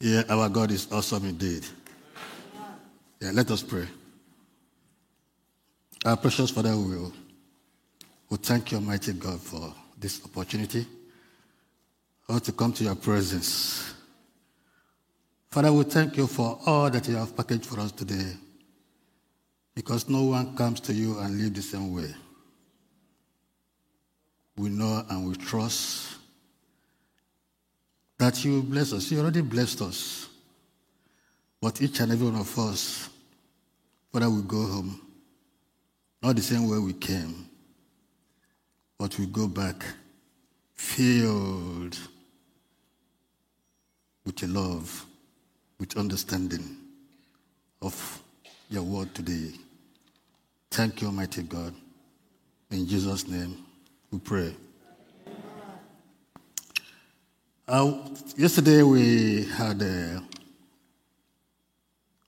Yeah, our God is awesome indeed. Yeah, let us pray. Our precious Father, we will we thank you, Almighty God, for this opportunity or to come to your presence. Father, we thank you for all that you have packaged for us today because no one comes to you and live the same way. We know and we trust that you bless us. You already blessed us. But each and every one of us, Father, we go home. Not the same way we came, but we go back filled with your love, with understanding of your word today. Thank you, Almighty God. In Jesus' name, we pray. Uh, yesterday we had a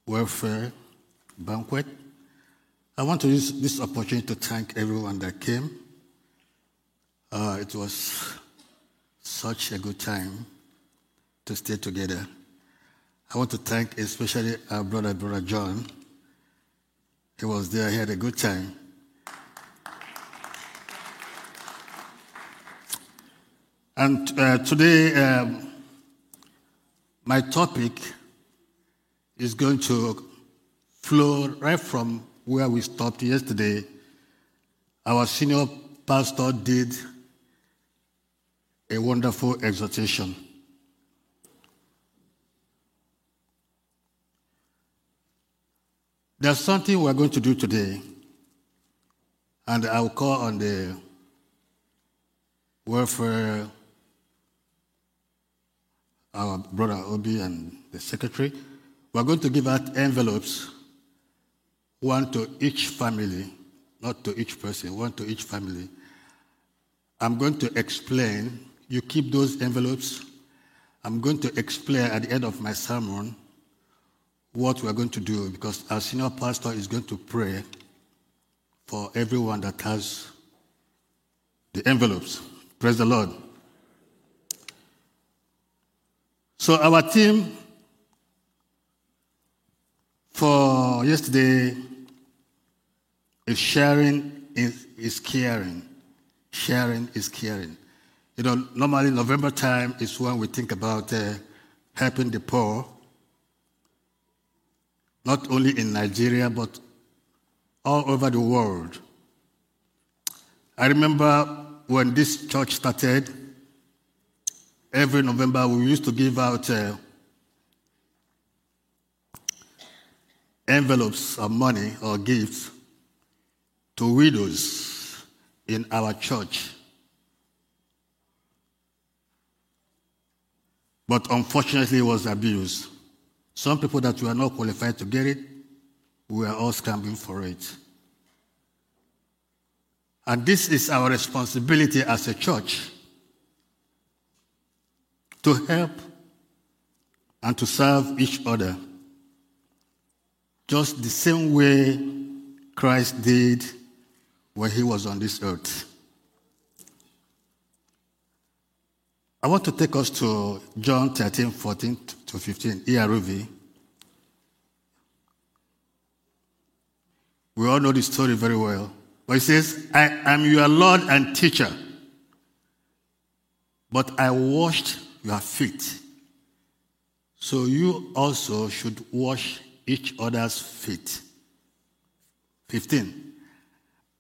welfare banquet. I want to use this opportunity to thank everyone that came. Uh, it was such a good time to stay together. I want to thank especially our brother, Brother John. He was there, he had a good time. And uh, today, um, my topic is going to flow right from where we stopped yesterday. Our senior pastor did a wonderful exhortation. There's something we're going to do today, and I'll call on the welfare our brother Obi and the secretary, we're going to give out envelopes, one to each family, not to each person, one to each family. I'm going to explain. You keep those envelopes. I'm going to explain at the end of my sermon what we're going to do because our senior pastor is going to pray for everyone that has the envelopes. Praise the Lord. So our team for yesterday is sharing is, is caring. Sharing is caring. You know, normally November time is when we think about uh, helping the poor, not only in Nigeria, but all over the world. I remember when this church started, every November we used to give out uh, envelopes of money or gifts to widows in our church. But unfortunately, it was abused. Some people that were not qualified to get it, we are all scrambling for it. And this is our responsibility as a church to help and to serve each other. Just the same way Christ did when he was on this earth. I want to take us to John 13, 14 to 15, ERV. We all know the story very well. But he says, I am your Lord and teacher, but I washed your feet. So you also should wash each other's feet. 15.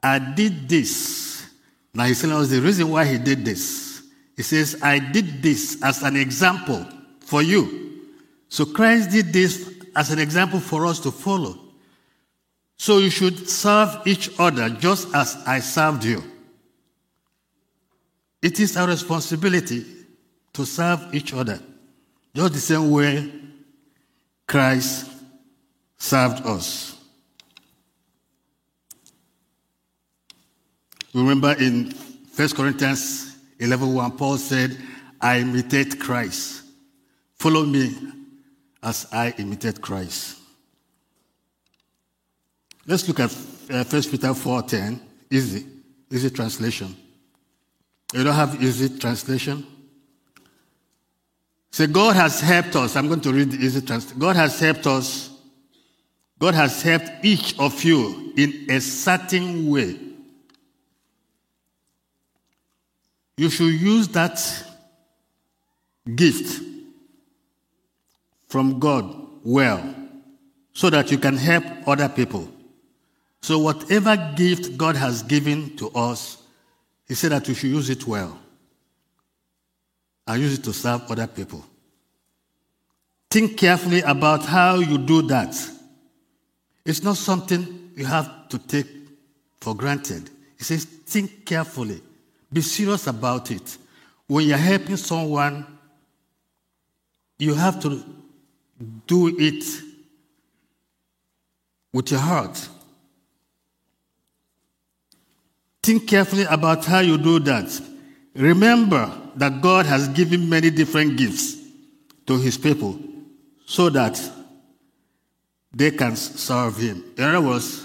I did this. Now he's telling us the reason why he did this. He says, I did this as an example for you. So Christ did this as an example for us to follow. So you should serve each other just as I served you. It is our responsibility to serve each other, just the same way Christ served us. Remember in 1 Corinthians 11 1, Paul said, I imitate Christ. Follow me as I imitate Christ. Let's look at uh, 1 Peter 4.10. Easy. Easy translation. You don't have easy translation? Say, God has helped us. I'm going to read the easy translation. God has helped us. God has helped each of you in a certain way. You should use that gift from God well so that you can help other people. So, whatever gift God has given to us, He said that we should use it well and use it to serve other people. Think carefully about how you do that. It's not something you have to take for granted. He says, think carefully, be serious about it. When you're helping someone, you have to do it with your heart. Think carefully about how you do that. Remember that God has given many different gifts to his people so that they can serve him. In other words,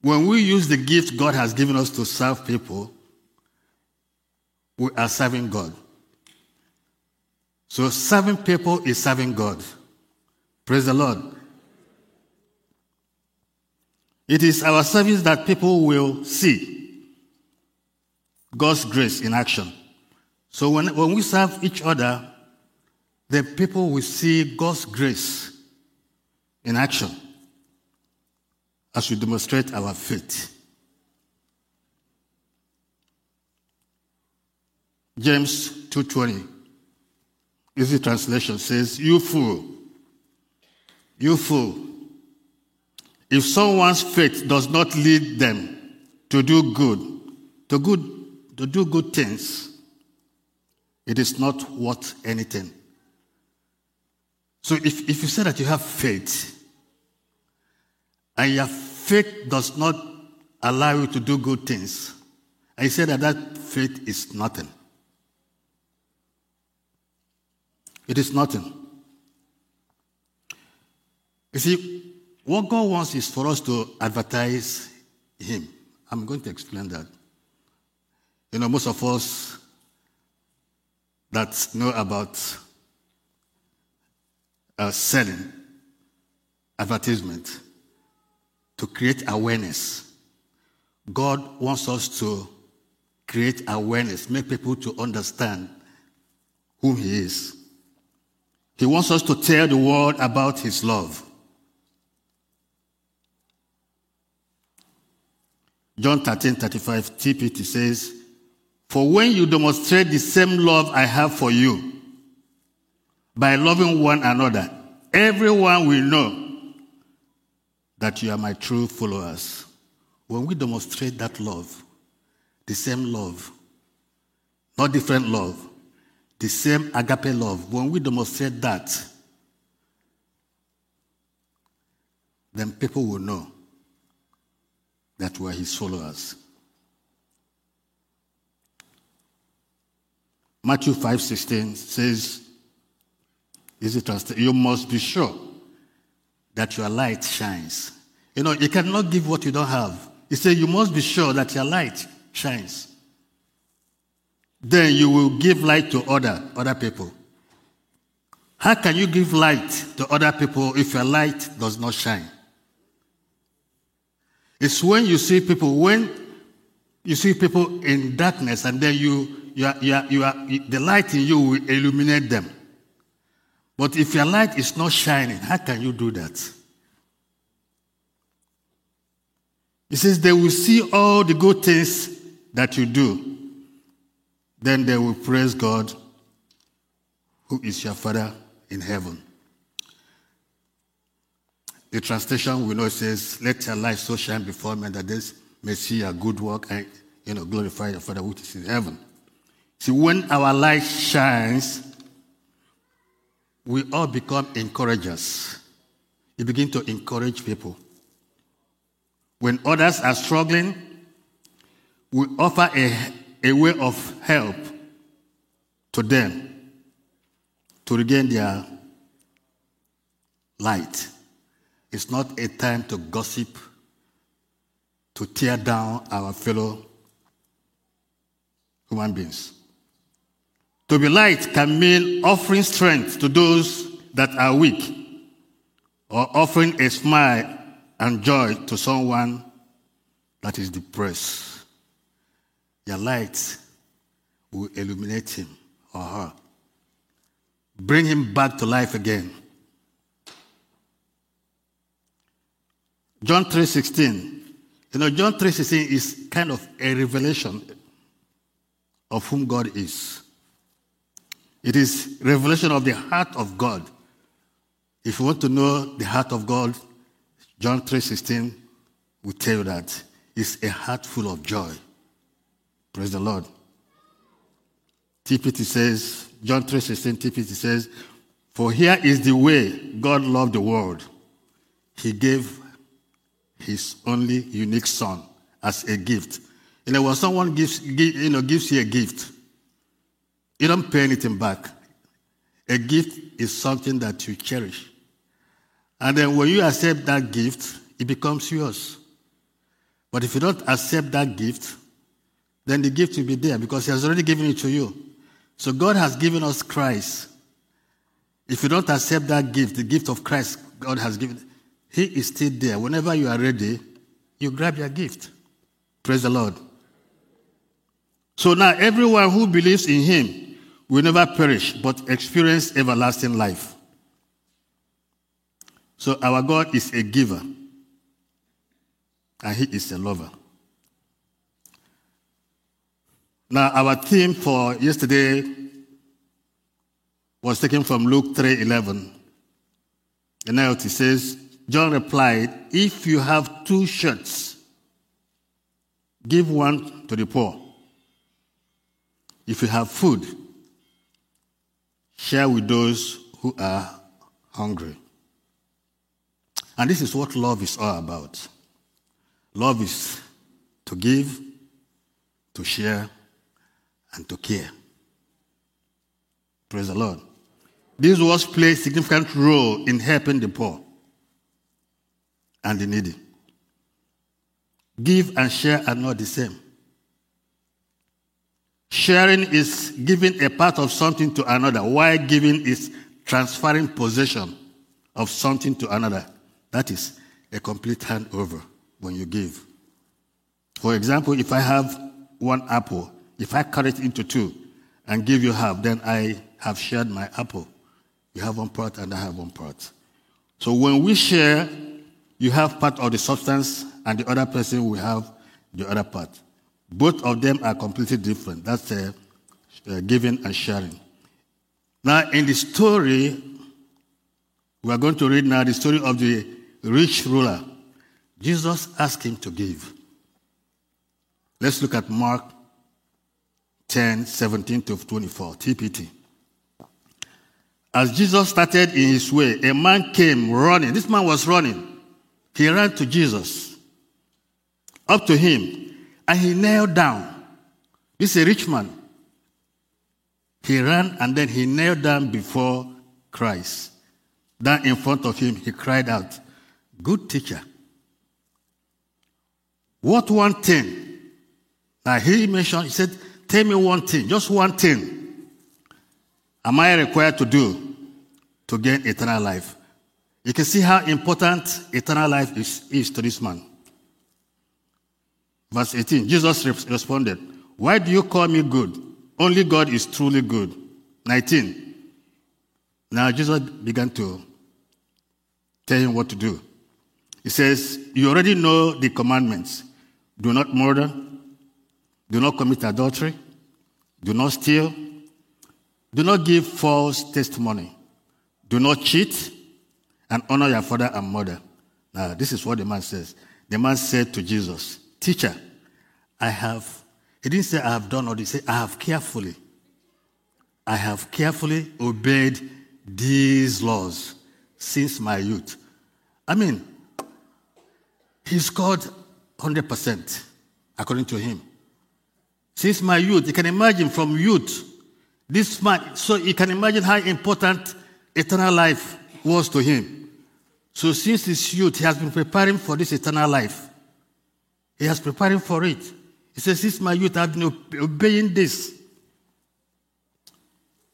when we use the gift God has given us to serve people, we are serving God. So serving people is serving God. Praise the Lord. It is our service that people will see God's grace in action. So when, when we serve each other, the people will see God's grace in action as we demonstrate our faith. James 2:20 easy translation says you fool you fool if someone's faith does not lead them to do good, to good, to do good things, it is not worth anything. So if, if you say that you have faith, and your faith does not allow you to do good things, I say that that faith is nothing. It is nothing. You see, what God wants is for us to advertise Him. I'm going to explain that. You know, most of us that know about uh, selling, advertisement, to create awareness. God wants us to create awareness, make people to understand who He is. He wants us to tell the world about His love. John 13, 35, TPT says, For when you demonstrate the same love I have for you, by loving one another, everyone will know that you are my true followers. When we demonstrate that love, the same love, not different love, the same agape love, when we demonstrate that, then people will know that we are his followers. Matthew 5:16 says, is it? You must be sure that your light shines. You know, you cannot give what you don't have. He said, You must be sure that your light shines. Then you will give light to other, other people. How can you give light to other people if your light does not shine? It's when you see people, when you see people in darkness and then you, you are, you are, you are, the light in you will illuminate them. But if your light is not shining, how can you do that? He says they will see all the good things that you do. Then they will praise God, who is your Father in heaven. The translation we know says, Let your light so shine before men that they may see your good work and you know glorify your Father which is in heaven. See, when our light shines, we all become encouragers. You begin to encourage people. When others are struggling, we offer a, a way of help to them to regain their light. It's not a time to gossip, to tear down our fellow human beings. To be light can mean offering strength to those that are weak, or offering a smile and joy to someone that is depressed. Your light will illuminate him or her. Bring him back to life again. John 3:16. You know, John 3:16 is kind of a revelation of whom God is. It is revelation of the heart of God. If you want to know the heart of God, John 3:16 will tell you that it's a heart full of joy. Praise the Lord. TPT says, John 3:16 TPT says, "For here is the way God loved the world. He gave his only unique son as a gift. You know, when someone gives, you know, gives you a gift, you don't pay anything back. A gift is something that you cherish. And then when you accept that gift, it becomes yours. But if you don't accept that gift, then the gift will be there because He has already given it to you. So God has given us Christ. If you don't accept that gift, the gift of Christ God has given, He is still there. Whenever you are ready, you grab your gift. Praise the Lord. So now everyone who believes in Him will never perish, but experience everlasting life. So our God is a giver, and He is a lover. Now, our theme for yesterday was taken from Luke 3:11. The note says, John replied, If you have two shirts, give one to the poor. If you have food, share with those who are hungry. And this is what love is all about. Love is to give, to share, and to care. Praise the Lord. These words play a significant role in helping the poor and the needy. Give and share are not the same. Sharing is giving a part of something to another, while giving is transferring possession of something to another. That is a complete handover when you give. For example, if I have one apple, if I cut it into two and give you half, then I have shared my apple. You have one part and I have one part. So when we share, you have part of the substance and the other person will have the other part. Both of them are completely different. That's uh, uh, giving and sharing. Now, in the story, we are going to read now the story of the rich ruler. Jesus asked him to give. Let's look at Mark 10, 17 to 24, TPT. As Jesus started in his way, a man came running. This man was running. He ran to Jesus, up to him, and he knelt down. This is a rich man. He ran and then he knelt down before Christ. Down in front of him, he cried out, Good teacher. What one thing? Now he mentioned, he said, Tell me one thing, just one thing. Am I required to do to gain eternal life? You can see how important eternal life is, is to this man. Verse 18 Jesus responded, Why do you call me good? Only God is truly good. 19. Now Jesus began to tell him what to do. He says, You already know the commandments do not murder, do not commit adultery, do not steal, do not give false testimony, do not cheat, and honor your father and mother. Now, this is what the man says. The man said to Jesus, Teacher, I have, he didn't say I have done all this, he said, I have carefully, I have carefully obeyed these laws since my youth. I mean, he scored 100% according to him. Since my youth, you can imagine from youth, this man, so you can imagine how important eternal life was to him. So since his youth, he has been preparing for this eternal life. He has preparing for it. He says, since my youth, I've been obeying this.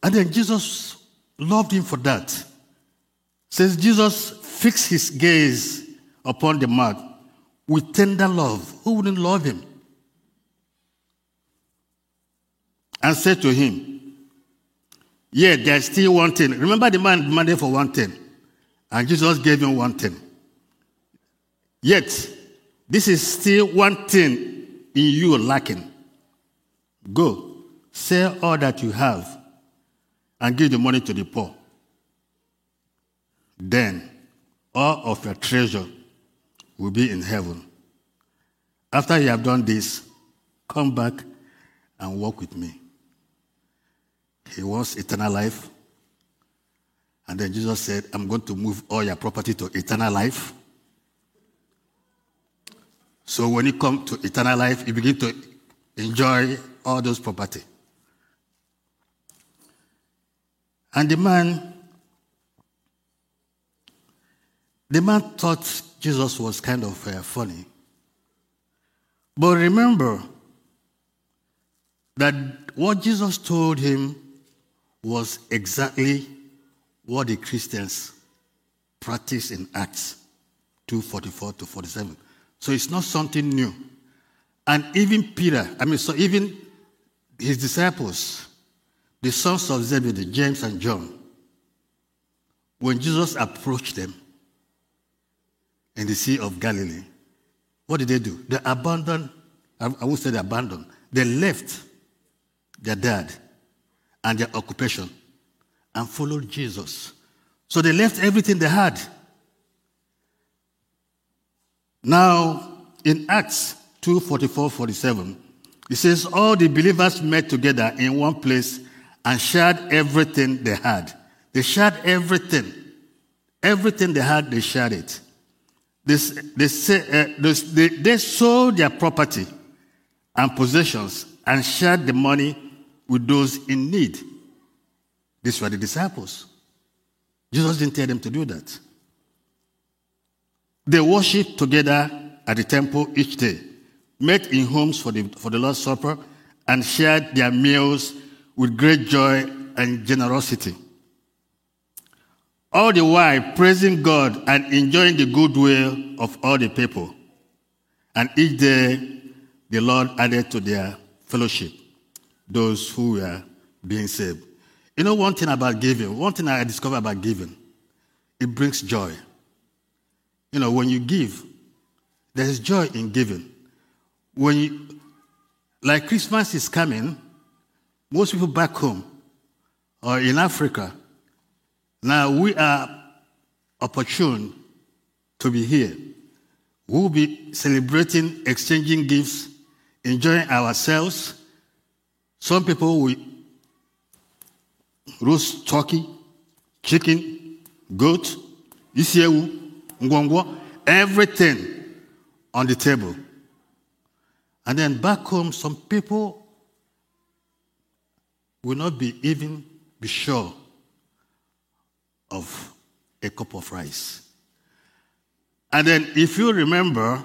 And then Jesus loved him for that. Says Jesus fixed his gaze upon the man with tender love. Who wouldn't love him? And said to him, Yeah, there's still one thing. Remember the man demanded for one thing, and Jesus gave him one thing. Yet, this is still one thing in you lacking. Go, sell all that you have, and give the money to the poor. Then, all of your treasure will be in heaven. After you have done this, come back and walk with me. He wants eternal life. And then Jesus said, I'm going to move all your property to eternal life. So when you come to eternal life, you begin to enjoy all those property. And the man, the man thought Jesus was kind of uh, funny. But remember that what Jesus told him was exactly what the Christians practice in Acts 2:44 to 47. So it's not something new. And even Peter, I mean, so even his disciples, the sons of Zebedee, James and John, when Jesus approached them in the Sea of Galilee, what did they do? They abandoned, I would say they abandoned, they left their dad and their occupation and followed Jesus. So they left everything they had. Now, in Acts 2 44 47, it says, All the believers met together in one place and shared everything they had. They shared everything. Everything they had, they shared it. They, they, uh, they, they sold their property and possessions and shared the money with those in need. These were the disciples. Jesus didn't tell them to do that. They worshiped together at the temple each day, met in homes for the, for the Lord's Supper, and shared their meals with great joy and generosity. All the while praising God and enjoying the goodwill of all the people. And each day the Lord added to their fellowship those who were being saved. You know, one thing about giving, one thing I discovered about giving, it brings joy. You know, when you give, there's joy in giving. When you, like Christmas is coming, most people back home or in Africa, now we are opportune to be here. We'll be celebrating, exchanging gifts, enjoying ourselves some people will roast turkey, chicken, goat, isiewu, ngwongwo, everything on the table. And then back home, some people will not be even be sure of a cup of rice. And then if you remember,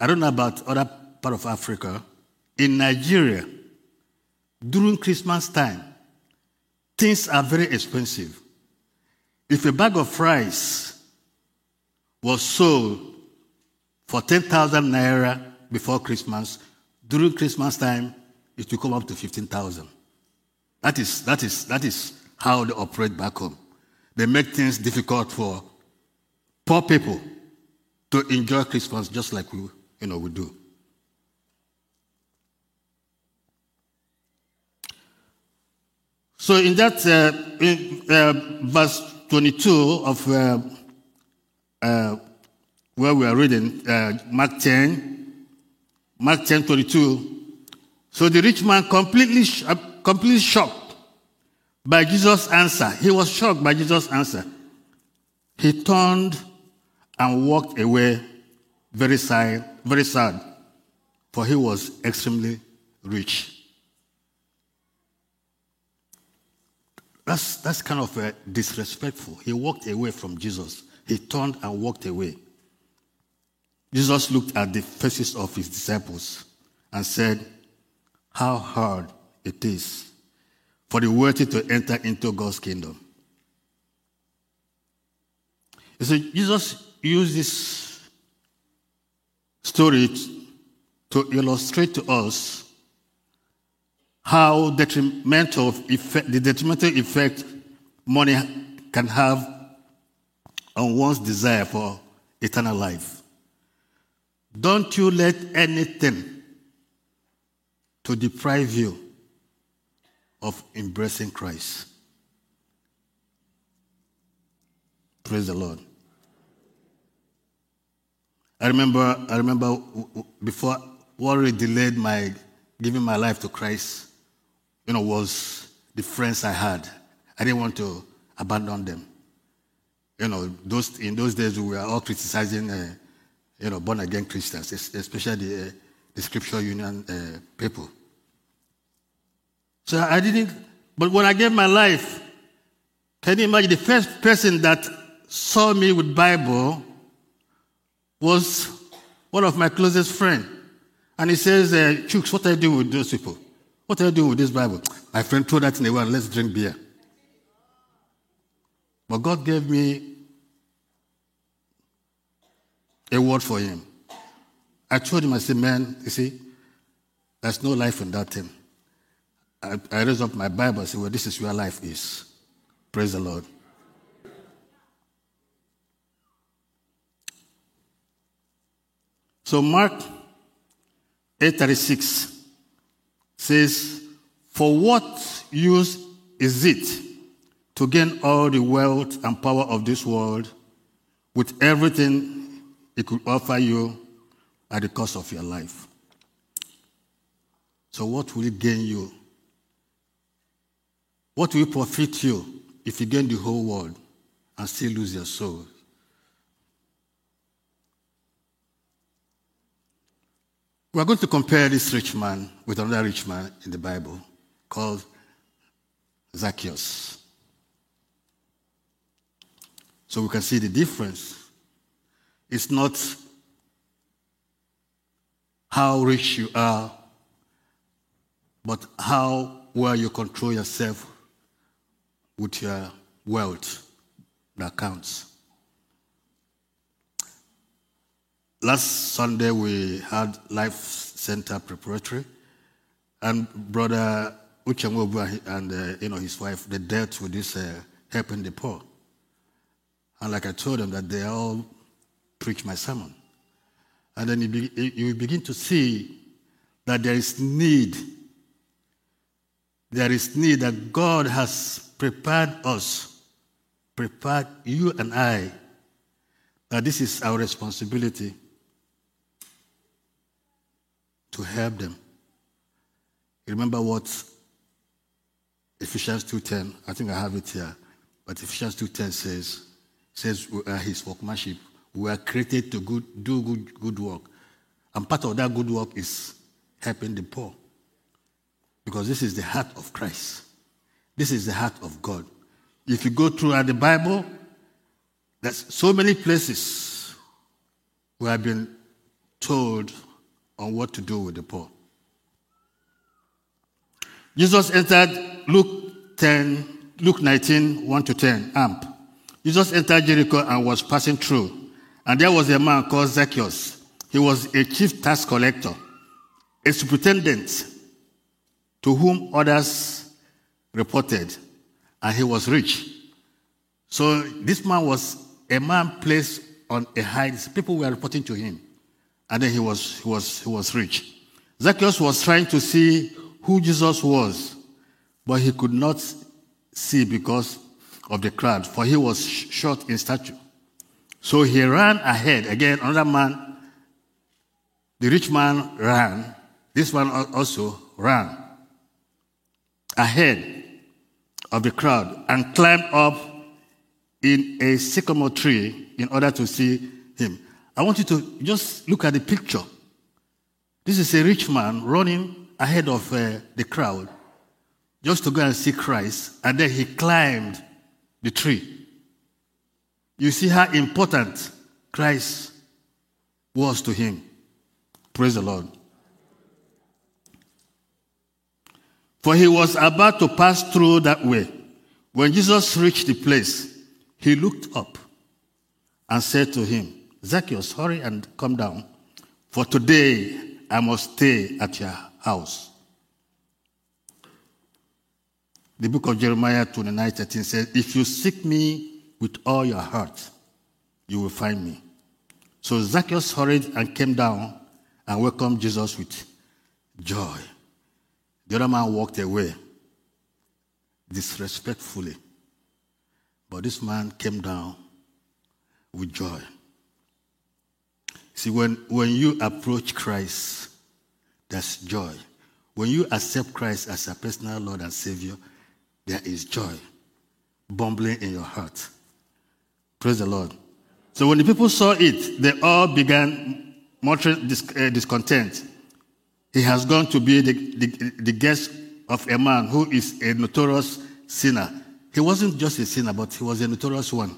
I don't know about other part of Africa, in Nigeria, during Christmas time, things are very expensive. If a bag of rice was sold for 10,000 naira before Christmas, during Christmas time, it will come up to 15,000. That is, that, is, that is how they operate back home. They make things difficult for poor people to enjoy Christmas just like we, you know, we do. So in that uh, in, uh, verse 22 of uh, uh where we are reading, uh, Mark 10, Mark 10, 22. So the rich man completely, uh, completely shocked by Jesus' answer. He was shocked by Jesus' answer. He turned and walked away very sad, very sad, for he was extremely rich. That's, that's kind of uh, disrespectful. He walked away from Jesus. He turned and walked away. Jesus looked at the faces of his disciples and said, How hard it is for the worthy to enter into God's kingdom. You see, Jesus used this story to illustrate to us how detrimental effect, the detrimental effect money can have on one's desire for eternal life. Don't you let anything to deprive you of embracing Christ. Praise the Lord. I remember, I remember before worry delayed my giving my life to Christ, you know, was the friends I had. I didn't want to abandon them. You know, those in those days we were all criticizing, uh, you know, born again Christians, especially the, uh, the Scripture Union uh, people. So I didn't, but when I gave my life, can you imagine the first person that saw me with Bible was one of my closest friends. And he says, uh, Chooks, what are you doing with those people? What are you doing with this Bible? My friend threw that in the well, let's drink beer. But God gave me a word for him. I told him, I said, man, you see, there's no life in that thing. I, I raised up my Bible and said, well, this is where life is. Praise the Lord. So Mark 8:36 says, "For what use is it to gain all the wealth and power of this world with everything it could offer you at the cost of your life?" So what will it gain you? What will it profit you if you gain the whole world and still lose your soul? We're going to compare this rich man with another rich man in the Bible called Zacchaeus. So we can see the difference. It's not how rich you are, but how well you control yourself with your wealth that counts. Last Sunday we had Life Center preparatory, and Brother Uchenwobu and uh, you know his wife they dealt with this uh, helping the poor. And like I told them that they all preach my sermon, and then you, be, you begin to see that there is need. There is need that God has prepared us, prepared you and I, that this is our responsibility to help them. Remember what Ephesians 2.10, I think I have it here, but Ephesians 2.10 says, says are his workmanship. We are created to good, do good, good work. And part of that good work is helping the poor. Because this is the heart of Christ. This is the heart of God. If you go throughout the Bible, there's so many places where I've been told on what to do with the poor. Jesus entered Luke 10, Luke 19, 1 to 10, AMP. Jesus entered Jericho and was passing through. And there was a man called Zacchaeus. He was a chief tax collector, a superintendent to whom others reported, and he was rich. So this man was a man placed on a high, people were reporting to him and then he was, he was, he was rich. Zacchaeus was trying to see who Jesus was, but he could not see because of the crowd, for he was short in stature. So he ran ahead. Again, another man, the rich man ran. This one also ran ahead of the crowd and climbed up in a sycamore tree in order to see him. I want you to just look at the picture. This is a rich man running ahead of uh, the crowd just to go and see Christ, and then he climbed the tree. You see how important Christ was to him. Praise the Lord. For he was about to pass through that way. When Jesus reached the place, he looked up and said to him, Zacchaeus, hurry and come down, for today I must stay at your house. The book of Jeremiah 29 13 says, If you seek me with all your heart, you will find me. So Zacchaeus hurried and came down and welcomed Jesus with joy. The other man walked away disrespectfully. But this man came down with joy. See, when, when you approach Christ, there's joy. When you accept Christ as a personal Lord and Savior, there is joy bumbling in your heart. Praise the Lord. So when the people saw it, they all began muttering uh, discontent. He has gone to be the, the, the guest of a man who is a notorious sinner. He wasn't just a sinner, but he was a notorious one.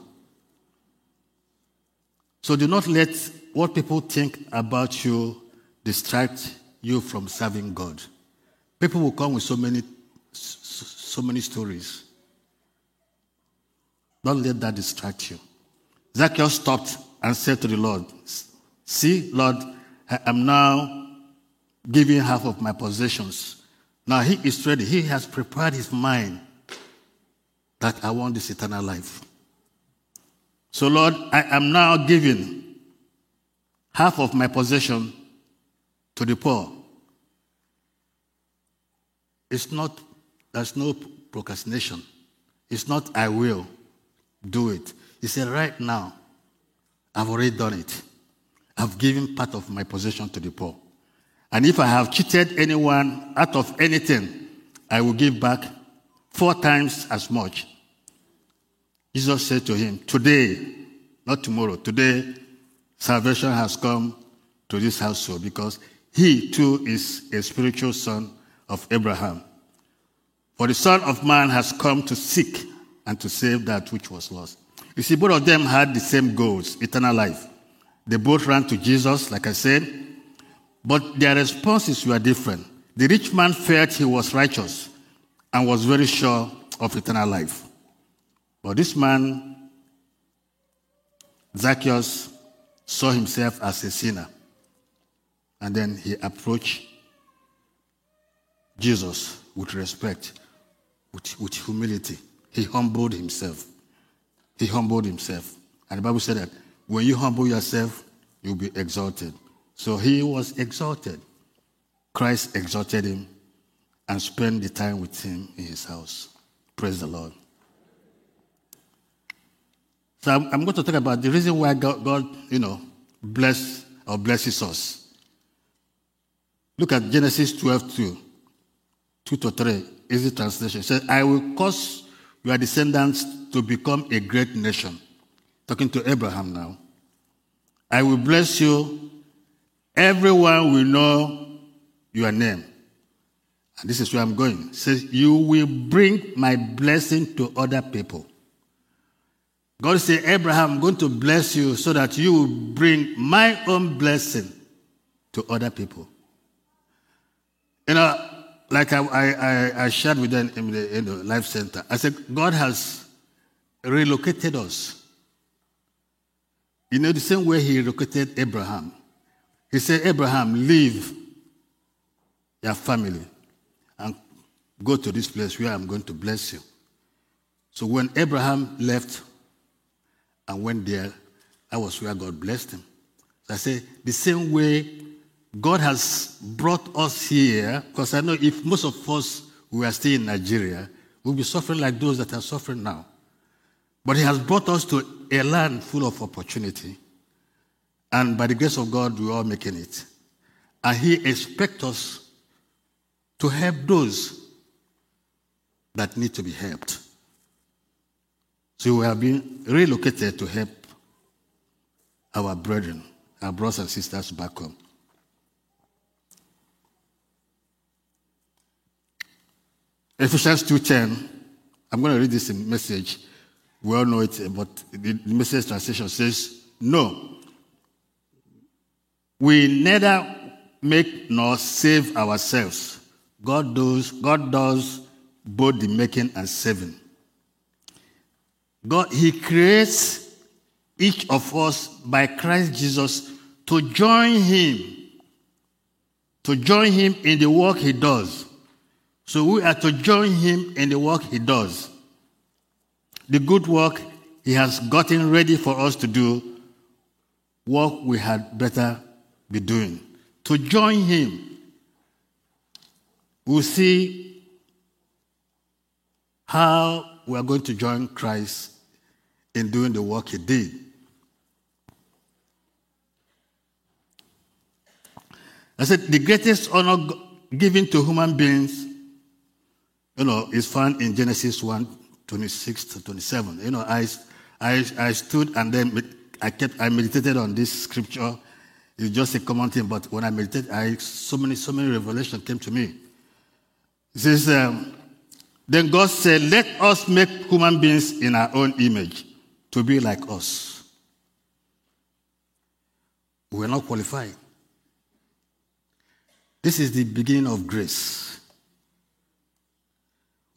So do not let what people think about you distract you from serving God. People will come with so many, so many stories. Don't let that distract you. Zacchaeus stopped and said to the Lord, See, Lord, I am now giving half of my possessions. Now he is ready. He has prepared his mind that I want this eternal life. So, Lord, I am now giving half of my possession to the poor. It's not, there's no procrastination. It's not, I will do it. He said, right now, I've already done it. I've given part of my possession to the poor. And if I have cheated anyone out of anything, I will give back four times as much. Jesus said to him, Today, not tomorrow, today, salvation has come to this household because he too is a spiritual son of Abraham. For the Son of Man has come to seek and to save that which was lost. You see, both of them had the same goals eternal life. They both ran to Jesus, like I said, but their responses were different. The rich man felt he was righteous and was very sure of eternal life. But this man, Zacchaeus, saw himself as a sinner. And then he approached Jesus with respect, with, with humility. He humbled himself. He humbled himself. And the Bible said that when you humble yourself, you'll be exalted. So he was exalted. Christ exalted him and spent the time with him in his house. Praise the Lord. So I'm, I'm, going to talk about the reason why God, God, you know, bless or blesses us. Look at Genesis 12, 2, 2 to 3, easy translation. It says, I will cause your descendants to become a great nation. Talking to Abraham now. I will bless you. Everyone will know your name. And this is where I'm going. It says, You will bring my blessing to other people. God said, Abraham, I'm going to bless you so that you will bring my own blessing to other people. You know, like I, I, I shared with them in the, Life Center, I said, God has relocated us. You know, the same way He relocated Abraham. He said, Abraham, leave your family and go to this place where I'm going to bless you. So when Abraham left and went there. That was where God blessed him. So I say, the same way God has brought us here, because I know if most of us were still in Nigeria, we'll be suffering like those that are suffering now. But He has brought us to a land full of opportunity. And by the grace of God, we're all making it. And He expects us to help those that need to be helped. So we have been relocated to help our brethren, our brothers and sisters back home. Ephesians 2.10, I'm going to read this message. We all know it, but the message translation says, No, we neither make nor save ourselves, God does, God does both the making and saving. God, He creates each of us by Christ Jesus to join Him, to join Him in the work He does. So we are to join Him in the work He does. The good work He has gotten ready for us to do, work we had better be doing. To join Him, we'll see how we are going to join Christ in doing the work He did. I said the greatest honor given to human beings, you know, is found in Genesis 1, 26 to 27. You know, I, I, I stood and then I kept, I meditated on this scripture. It's just a common thing, but when I meditated, I, so many, so many revelations came to me. It says, um, then God said, let us make human beings in our own image to be like us. We are not qualified. This is the beginning of grace.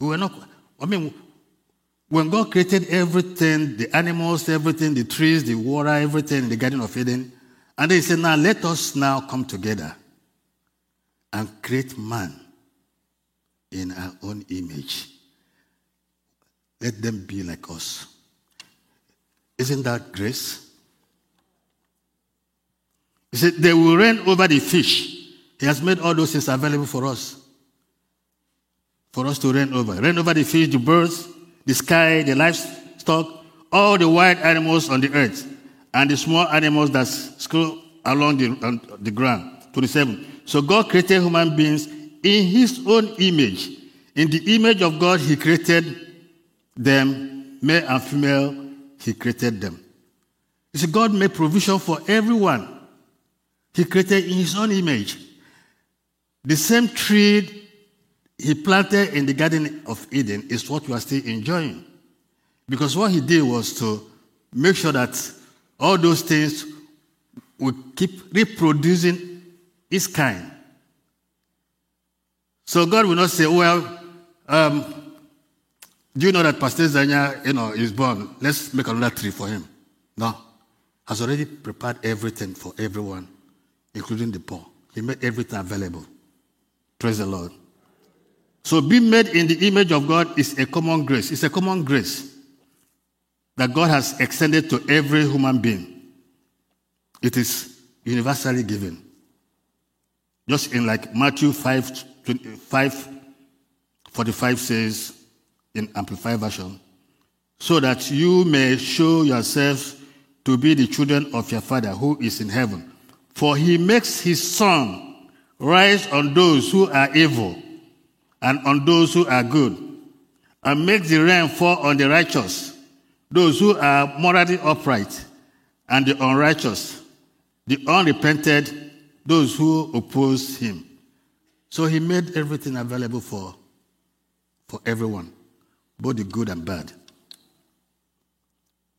We were not, I mean, when God created everything, the animals, everything, the trees, the water, everything in the Garden of Eden, and then he said, Now let us now come together and create man in our own image. Let them be like us. Isn't that grace? He said, They will reign over the fish he has made all those things available for us. For us to reign over. Reign over the fish, the birds, the sky, the livestock, all the wild animals on the earth, and the small animals that scroll along the, the ground. 27. So God created human beings in his own image. In the image of God, he created them, male and female, he created them. You see, God made provision for everyone. He created in his own image. The same tree he planted in the Garden of Eden is what we are still enjoying. Because what he did was to make sure that all those things would keep reproducing its kind. So God will not say, well, um, do you know that Pastor Zanya, you know, is born? Let's make another tree for him. No. Has already prepared everything for everyone, including the poor. He made everything available. Praise the Lord. So being made in the image of God is a common grace. It's a common grace that God has extended to every human being. It is universally given. Just in like Matthew 5, 5 45 says in Amplified Version, so that you may show yourselves to be the children of your Father who is in heaven. For he makes his sun rise on those who are evil and on those who are good, and make the rain fall on the righteous, those who are morally upright, and the unrighteous, the unrepented, those who oppose him. So he made everything available for, for everyone, both the good and bad.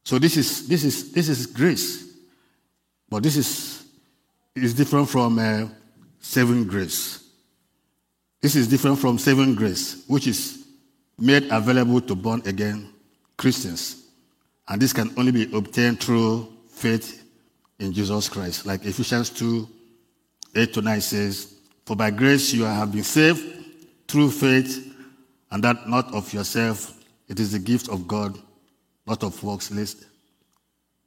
So this is, this is, this is grace. But this is, is different from uh, saving grace. This is different from saving grace, which is made available to born again Christians. And this can only be obtained through faith in Jesus Christ. Like Ephesians 2 8 to 9 says, For by grace you have been saved through faith, and that not of yourself. It is the gift of God, not of works, lest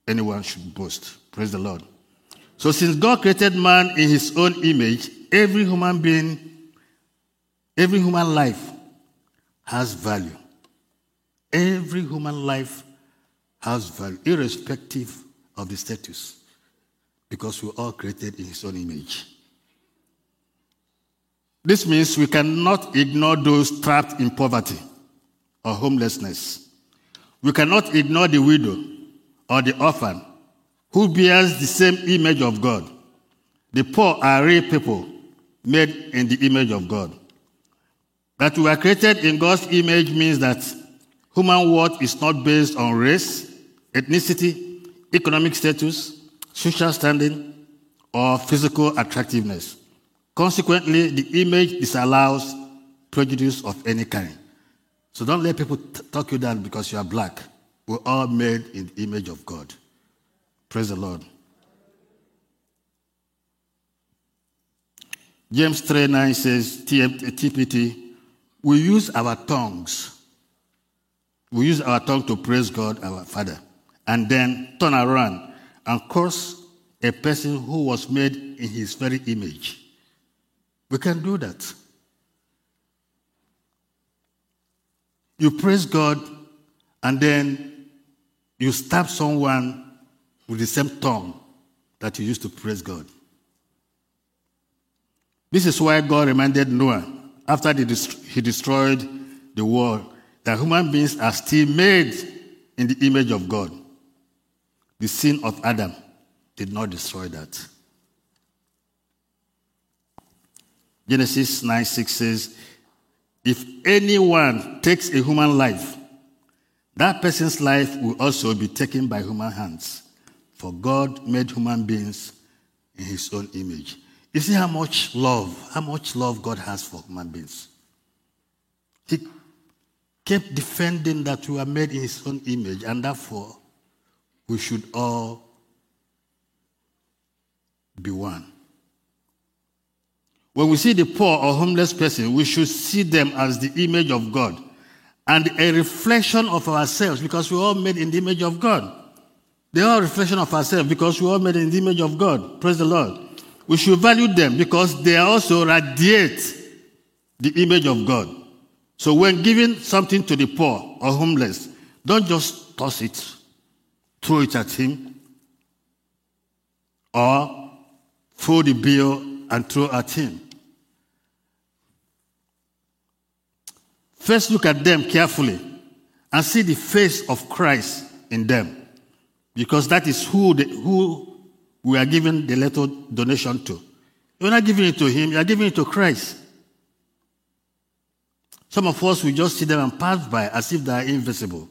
anyone should boast. Praise the Lord. So, since God created man in his own image, every human being, every human life has value. Every human life has value, irrespective of the status, because we're all created in his own image. This means we cannot ignore those trapped in poverty or homelessness. We cannot ignore the widow or the orphan who bears the same image of God. The poor are real people made in the image of God. That we are created in God's image means that human worth is not based on race, ethnicity, economic status, social standing, or physical attractiveness. Consequently, the image disallows prejudice of any kind. So don't let people t- talk you down because you are black. We're all made in the image of God. Praise the Lord. James 3 9 says, TPT, we use our tongues. We use our tongue to praise God, our Father, and then turn around and curse a person who was made in his very image. We can do that. You praise God and then you stab someone with the same tongue that you used to praise God. This is why God reminded Noah after he destroyed the world that human beings are still made in the image of God. The sin of Adam did not destroy that. Genesis 9 6 says, If anyone takes a human life, that person's life will also be taken by human hands. For God made human beings in his own image. You see how much love, how much love God has for human beings. He kept defending that we are made in his own image, and therefore we should all be one. When we see the poor or homeless person, we should see them as the image of God and a reflection of ourselves because we're all made in the image of God. They are a reflection of ourselves because we're all made in the image of God. Praise the Lord. We should value them because they also radiate the image of God. So when giving something to the poor or homeless, don't just toss it, throw it at him, or throw the bill and throw at him. First, look at them carefully and see the face of Christ in them, because that is who, the, who we are giving the little donation to. You're not giving it to him, you're giving it to Christ. Some of us, we just see them and pass by as if they are invisible.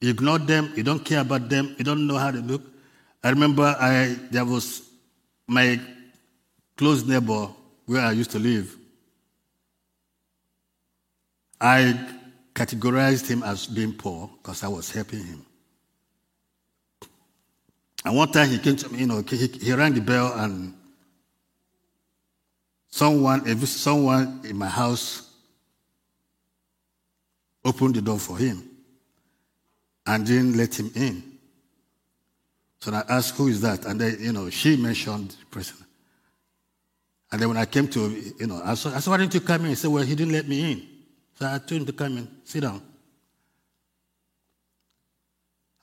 You ignore them, you don't care about them, you don't know how they look. I remember I, there was my close neighbor where I used to live. I categorized him as being poor because I was helping him. And one time he came to me, you know, he, he rang the bell and someone, someone in my house opened the door for him and didn't let him in. So I asked, who is that? And then, you know, she mentioned the person. And then when I came to, you know, I said, I said why didn't you come in? He said, well, he didn't let me in. So I told him to come in, sit down.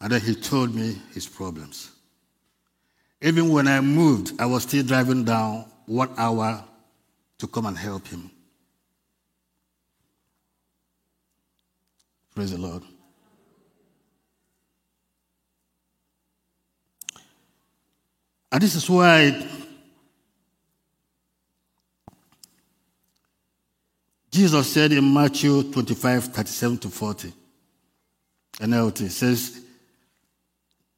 And then he told me his problems. Even when I moved, I was still driving down one hour to come and help him. Praise the Lord. And this is why Jesus said in Matthew 25, 37 to 40, NLT says,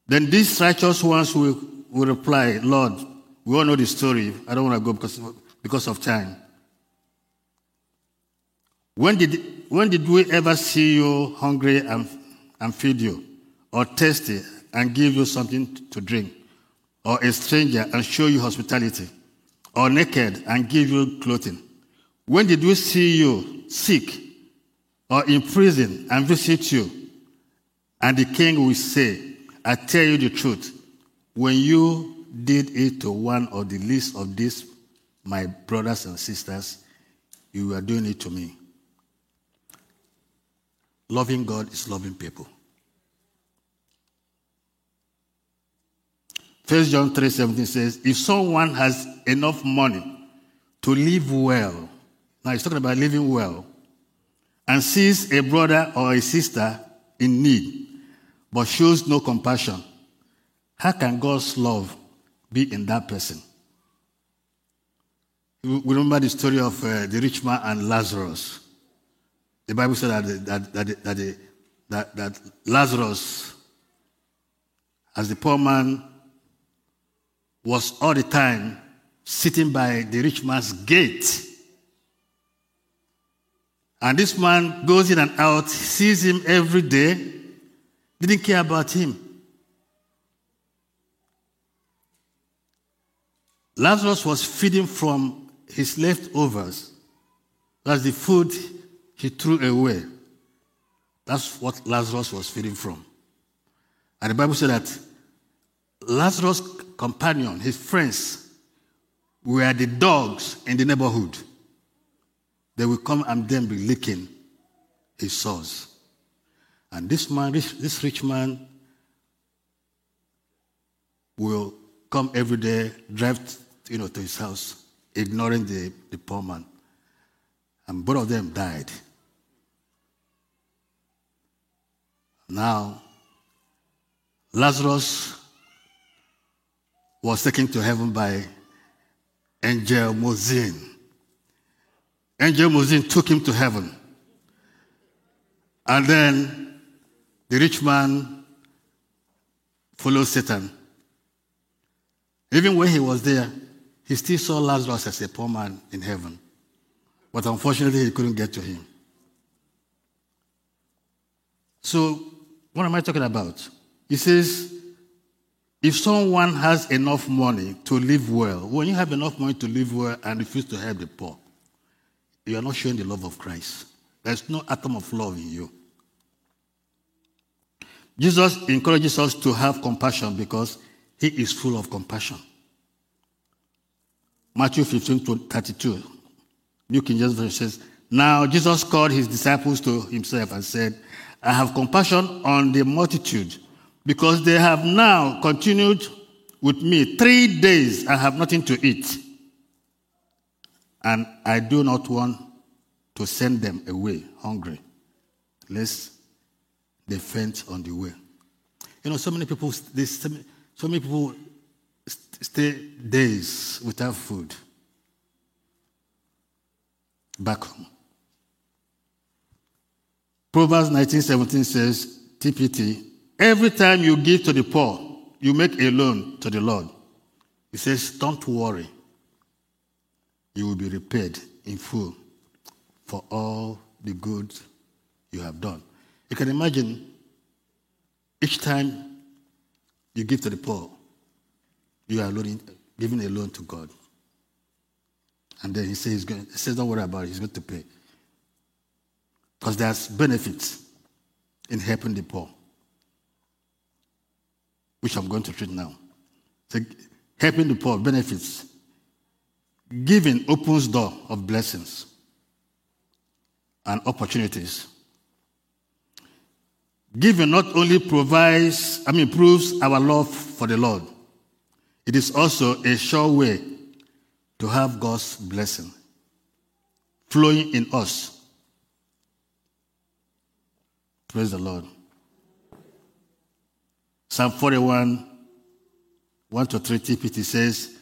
Then these righteous ones will, will reply, Lord, we all know the story. I don't want to go because, because of time. When did, when did we ever see you hungry and, and feed you, or thirsty and give you something to drink, or a stranger and show you hospitality, or naked and give you clothing? When did we see you sick or in prison and visit you? And the king will say, I tell you the truth, when you did it to one of the least of these, my brothers and sisters, you were doing it to me. Loving God is loving people. 1 John 3:17 says, if someone has enough money to live well, now he's talking about living well. And sees a brother or a sister in need, but shows no compassion. How can God's love be in that person? We remember the story of uh, the rich man and Lazarus. The Bible said that, that, that, that, that, that Lazarus, as the poor man, was all the time sitting by the rich man's gate And this man goes in and out, sees him every day, didn't care about him. Lazarus was feeding from his leftovers. That's the food he threw away. That's what Lazarus was feeding from. And the Bible said that Lazarus' companion, his friends, were the dogs in the neighborhood. They will come and then be licking his sores. And this man, this, rich man, will come every day, drive you know, to his house, ignoring the, the poor man. And both of them died. Now, Lazarus was taken to heaven by Angel Mozin. Angel Mozin took him to heaven. And then the rich man followed Satan. Even when he was there, he still saw Lazarus as a poor man in heaven. But unfortunately, he couldn't get to him. So, what am I talking about? He says, if someone has enough money to live well, when you have enough money to live well and refuse to help the poor, you are not showing the love of Christ. There's no atom of love in you. Jesus encourages us to have compassion because he is full of compassion. Matthew 15 to 32. New King James Version says, Now Jesus called his disciples to himself and said, I have compassion on the multitude because they have now continued with me three days and have nothing to eat. And I do not want to send them away hungry, lest they faint on the way. You know, so many people, so many people stay days without food back home. Proverbs 19:17 says, TPT, every time you give to the poor, you make a loan to the Lord. He says, Don't worry. You will be repaid in full for all the good you have done. You can imagine each time you give to the poor, you are loaning, giving a loan to God. And then he says, going, he says, don't worry about it, he's going to pay. Because there's benefits in helping the poor, which I'm going to treat now. So helping the poor, benefits. Giving opens door of blessings and opportunities. Giving not only provides, I mean, proves our love for the Lord, it is also a sure way to have God's blessing flowing in us. Praise the Lord. Psalm 41, 1 to 3 TPT says,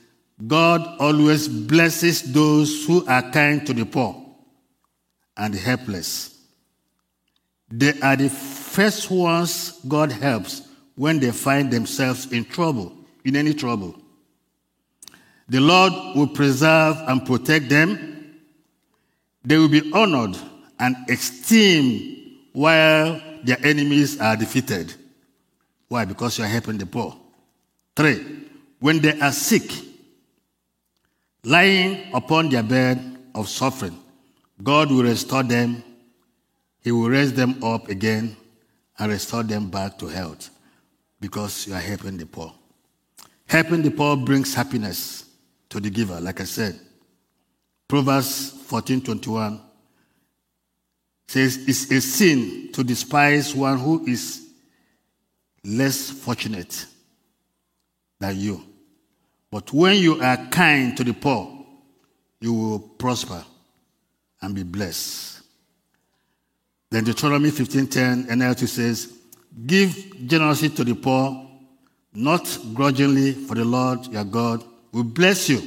God always blesses those who are kind to the poor and the helpless. They are the first ones God helps when they find themselves in trouble in any trouble. The Lord will preserve and protect them. They will be honored and esteemed while their enemies are defeated. Why? Because you are helping the poor. Three, when they are sick, lying upon their bed of suffering, God will restore them. He will raise them up again and restore them back to health because you are helping the poor. Helping the poor brings happiness to the giver, like I said. Proverbs 14:21 says, It's a sin to despise one who is less fortunate than you. But when you are kind to the poor, you will prosper and be blessed. Then Deuteronomy 15:10 NLT says, Give generously to the poor not grudgingly, for the Lord your God will bless you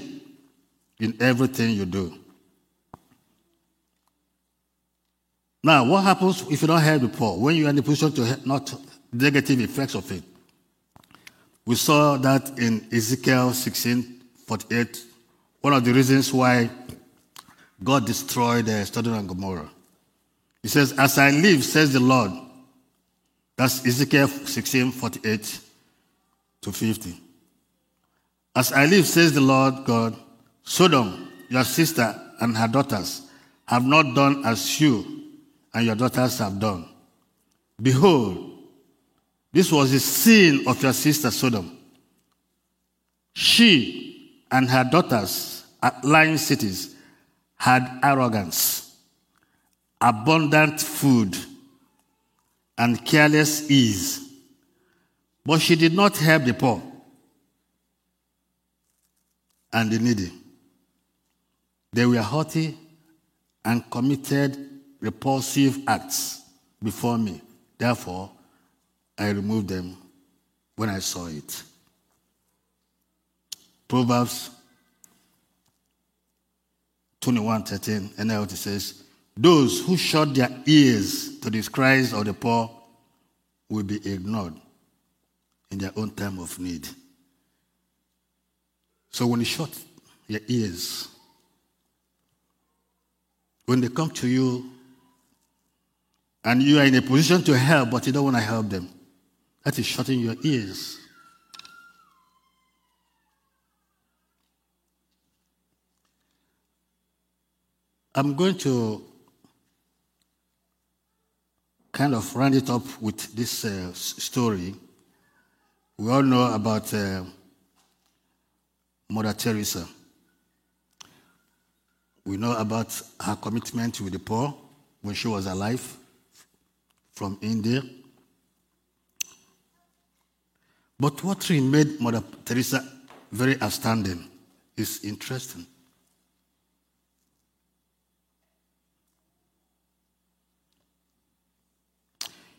in everything you do. Now, what happens if you don't help the poor? When you are in the position to help, not negative effects of it. We saw that in Ezekiel 16 48. One of the reasons why God destroyed uh, Sodom and Gomorrah. He says, As I live, says the Lord. That's Ezekiel 16 48 to 50. As I live, says the Lord God, Sodom, your sister, and her daughters have not done as you and your daughters have done. Behold, this was the sin of your sister Sodom. She and her daughters at lying cities had arrogance, abundant food, and careless ease. But she did not help the poor and the needy. They were haughty and committed repulsive acts before me. Therefore, I removed them when I saw it. Proverbs 21 13, NLT says, Those who shut their ears to the cries of the poor will be ignored in their own time of need. So when you shut your ears, when they come to you and you are in a position to help, but you don't want to help them, that is shutting your ears. I'm going to kind of round it up with this uh, story. We all know about uh, Mother Teresa. We know about her commitment with the poor when she was alive from India. But what really made Mother Teresa very outstanding is interesting.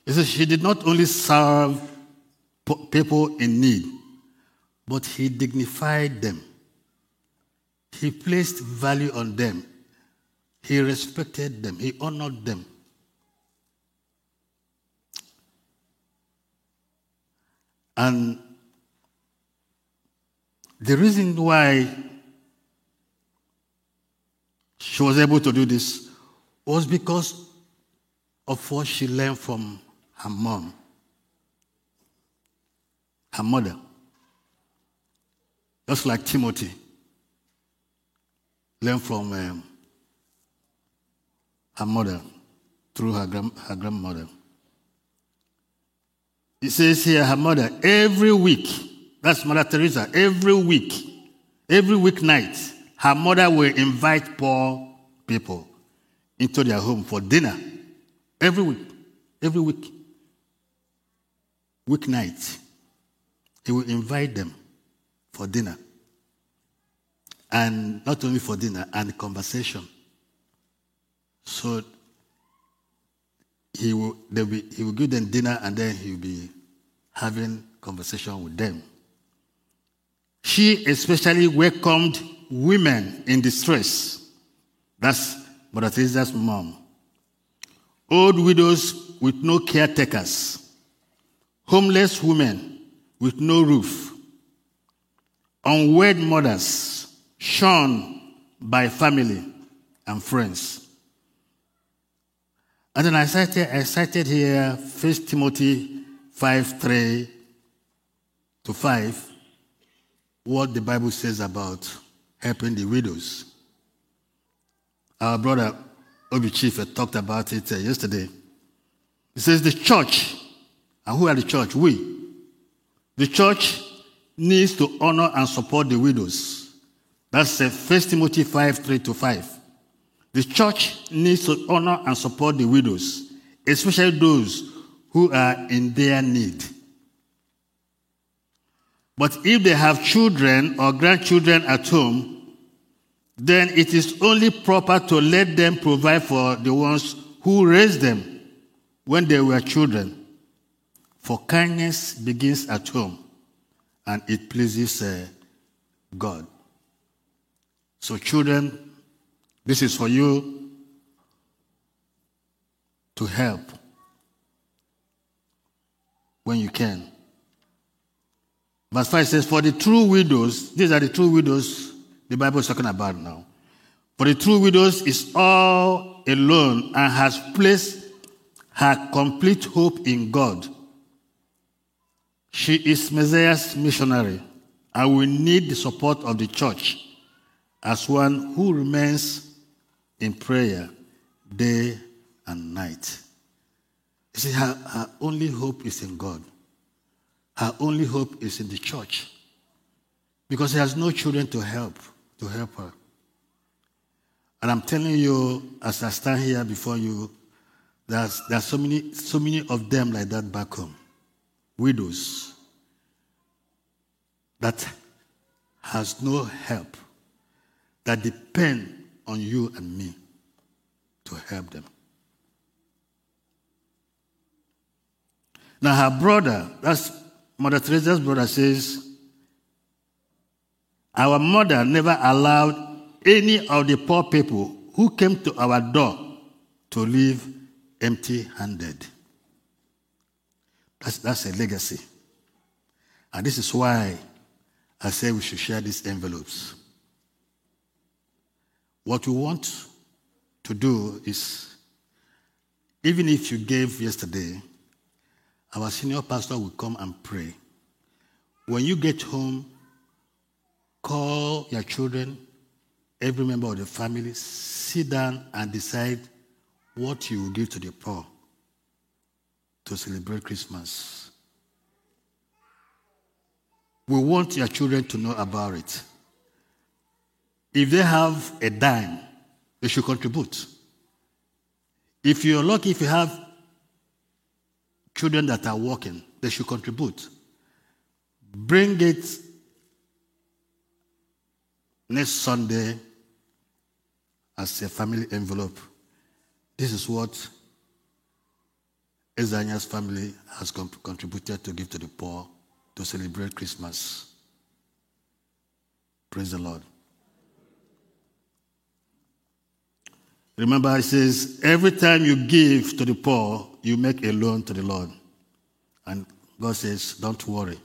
He says she did not only serve people in need, but he dignified them. He placed value on them. He respected them. He honored them. And the reason why she was able to do this was because of what she learned from her mom, her mother. Just like Timothy learned from um, her mother through her, her grandmother. It says here, her mother, every week, that's Mother Teresa, every week, every weeknight, her mother will invite poor people into their home for dinner. Every week. Every week. Weeknight. He will invite them for dinner. And not only for dinner, and conversation. So he will, be, he will give them dinner and then he will be having conversation with them. She especially welcomed women in distress. That's Mother Teresa's mom. Old widows with no caretakers. Homeless women with no roof. Unwed mothers shunned by family and friends. And then I cited, I cited here 1 Timothy 5 3 to 5, what the Bible says about helping the widows. Our brother Obi Chief had talked about it uh, yesterday. He says the church, and who are the church? We. The church needs to honor and support the widows. That's uh, 1 Timothy 5 3 to 5. The church needs to honor and support the widows, especially those who are in their need. But if they have children or grandchildren at home, then it is only proper to let them provide for the ones who raised them when they were children. For kindness begins at home and it pleases uh, God. So, children, this is for you to help when you can. Verse 5 says, For the true widows, these are the true widows the Bible is talking about now. For the true widows is all alone and has placed her complete hope in God. She is Messiah's missionary and will need the support of the church as one who remains in prayer day and night. You see, her, her only hope is in God. Her only hope is in the church. Because she has no children to help, to help her. And I'm telling you, as I stand here before you, there's, there are so many, so many of them like that back home. Widows that has no help, that depend on you and me to help them. Now her brother, that's Mother Teresa's brother, says, Our mother never allowed any of the poor people who came to our door to leave empty handed. That's, that's a legacy. And this is why I say we should share these envelopes. What we want to do is, even if you gave yesterday, our senior pastor will come and pray. When you get home, call your children, every member of the family, sit down and decide what you will give to the poor to celebrate Christmas. We want your children to know about it. If they have a dime, they should contribute. If you're lucky, if you have children that are working, they should contribute. Bring it next Sunday as a family envelope. This is what Ezanya's family has contributed to give to the poor to celebrate Christmas. Praise the Lord. Remember, it says, every time you give to the poor, you make a loan to the Lord. And God says, don't worry.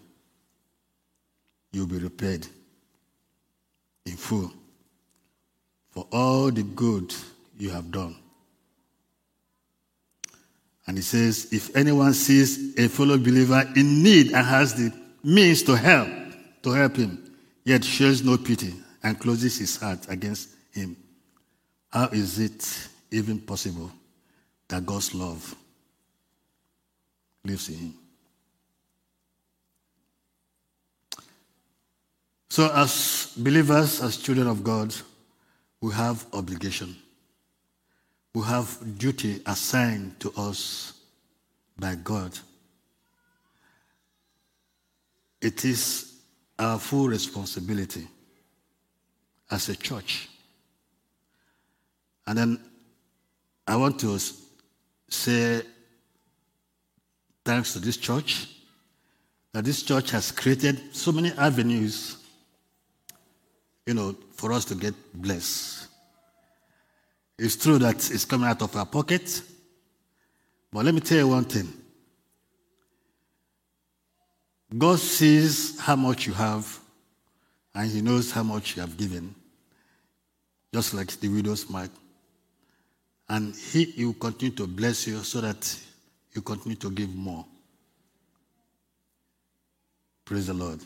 You'll be repaid in full for all the good you have done. And he says, if anyone sees a fellow believer in need and has the means to help, to help him, yet shows no pity and closes his heart against him, how is it even possible that God's love lives in him? So, as believers, as children of God, we have obligation. We have duty assigned to us by God. It is our full responsibility as a church and then I want to say thanks to this church that this church has created so many avenues, you know, for us to get blessed. It's true that it's coming out of our pocket, but let me tell you one thing. God sees how much you have, and He knows how much you have given, just like the widow's mite. And He, he will continue to bless you so that you continue to give more. Praise the Lord.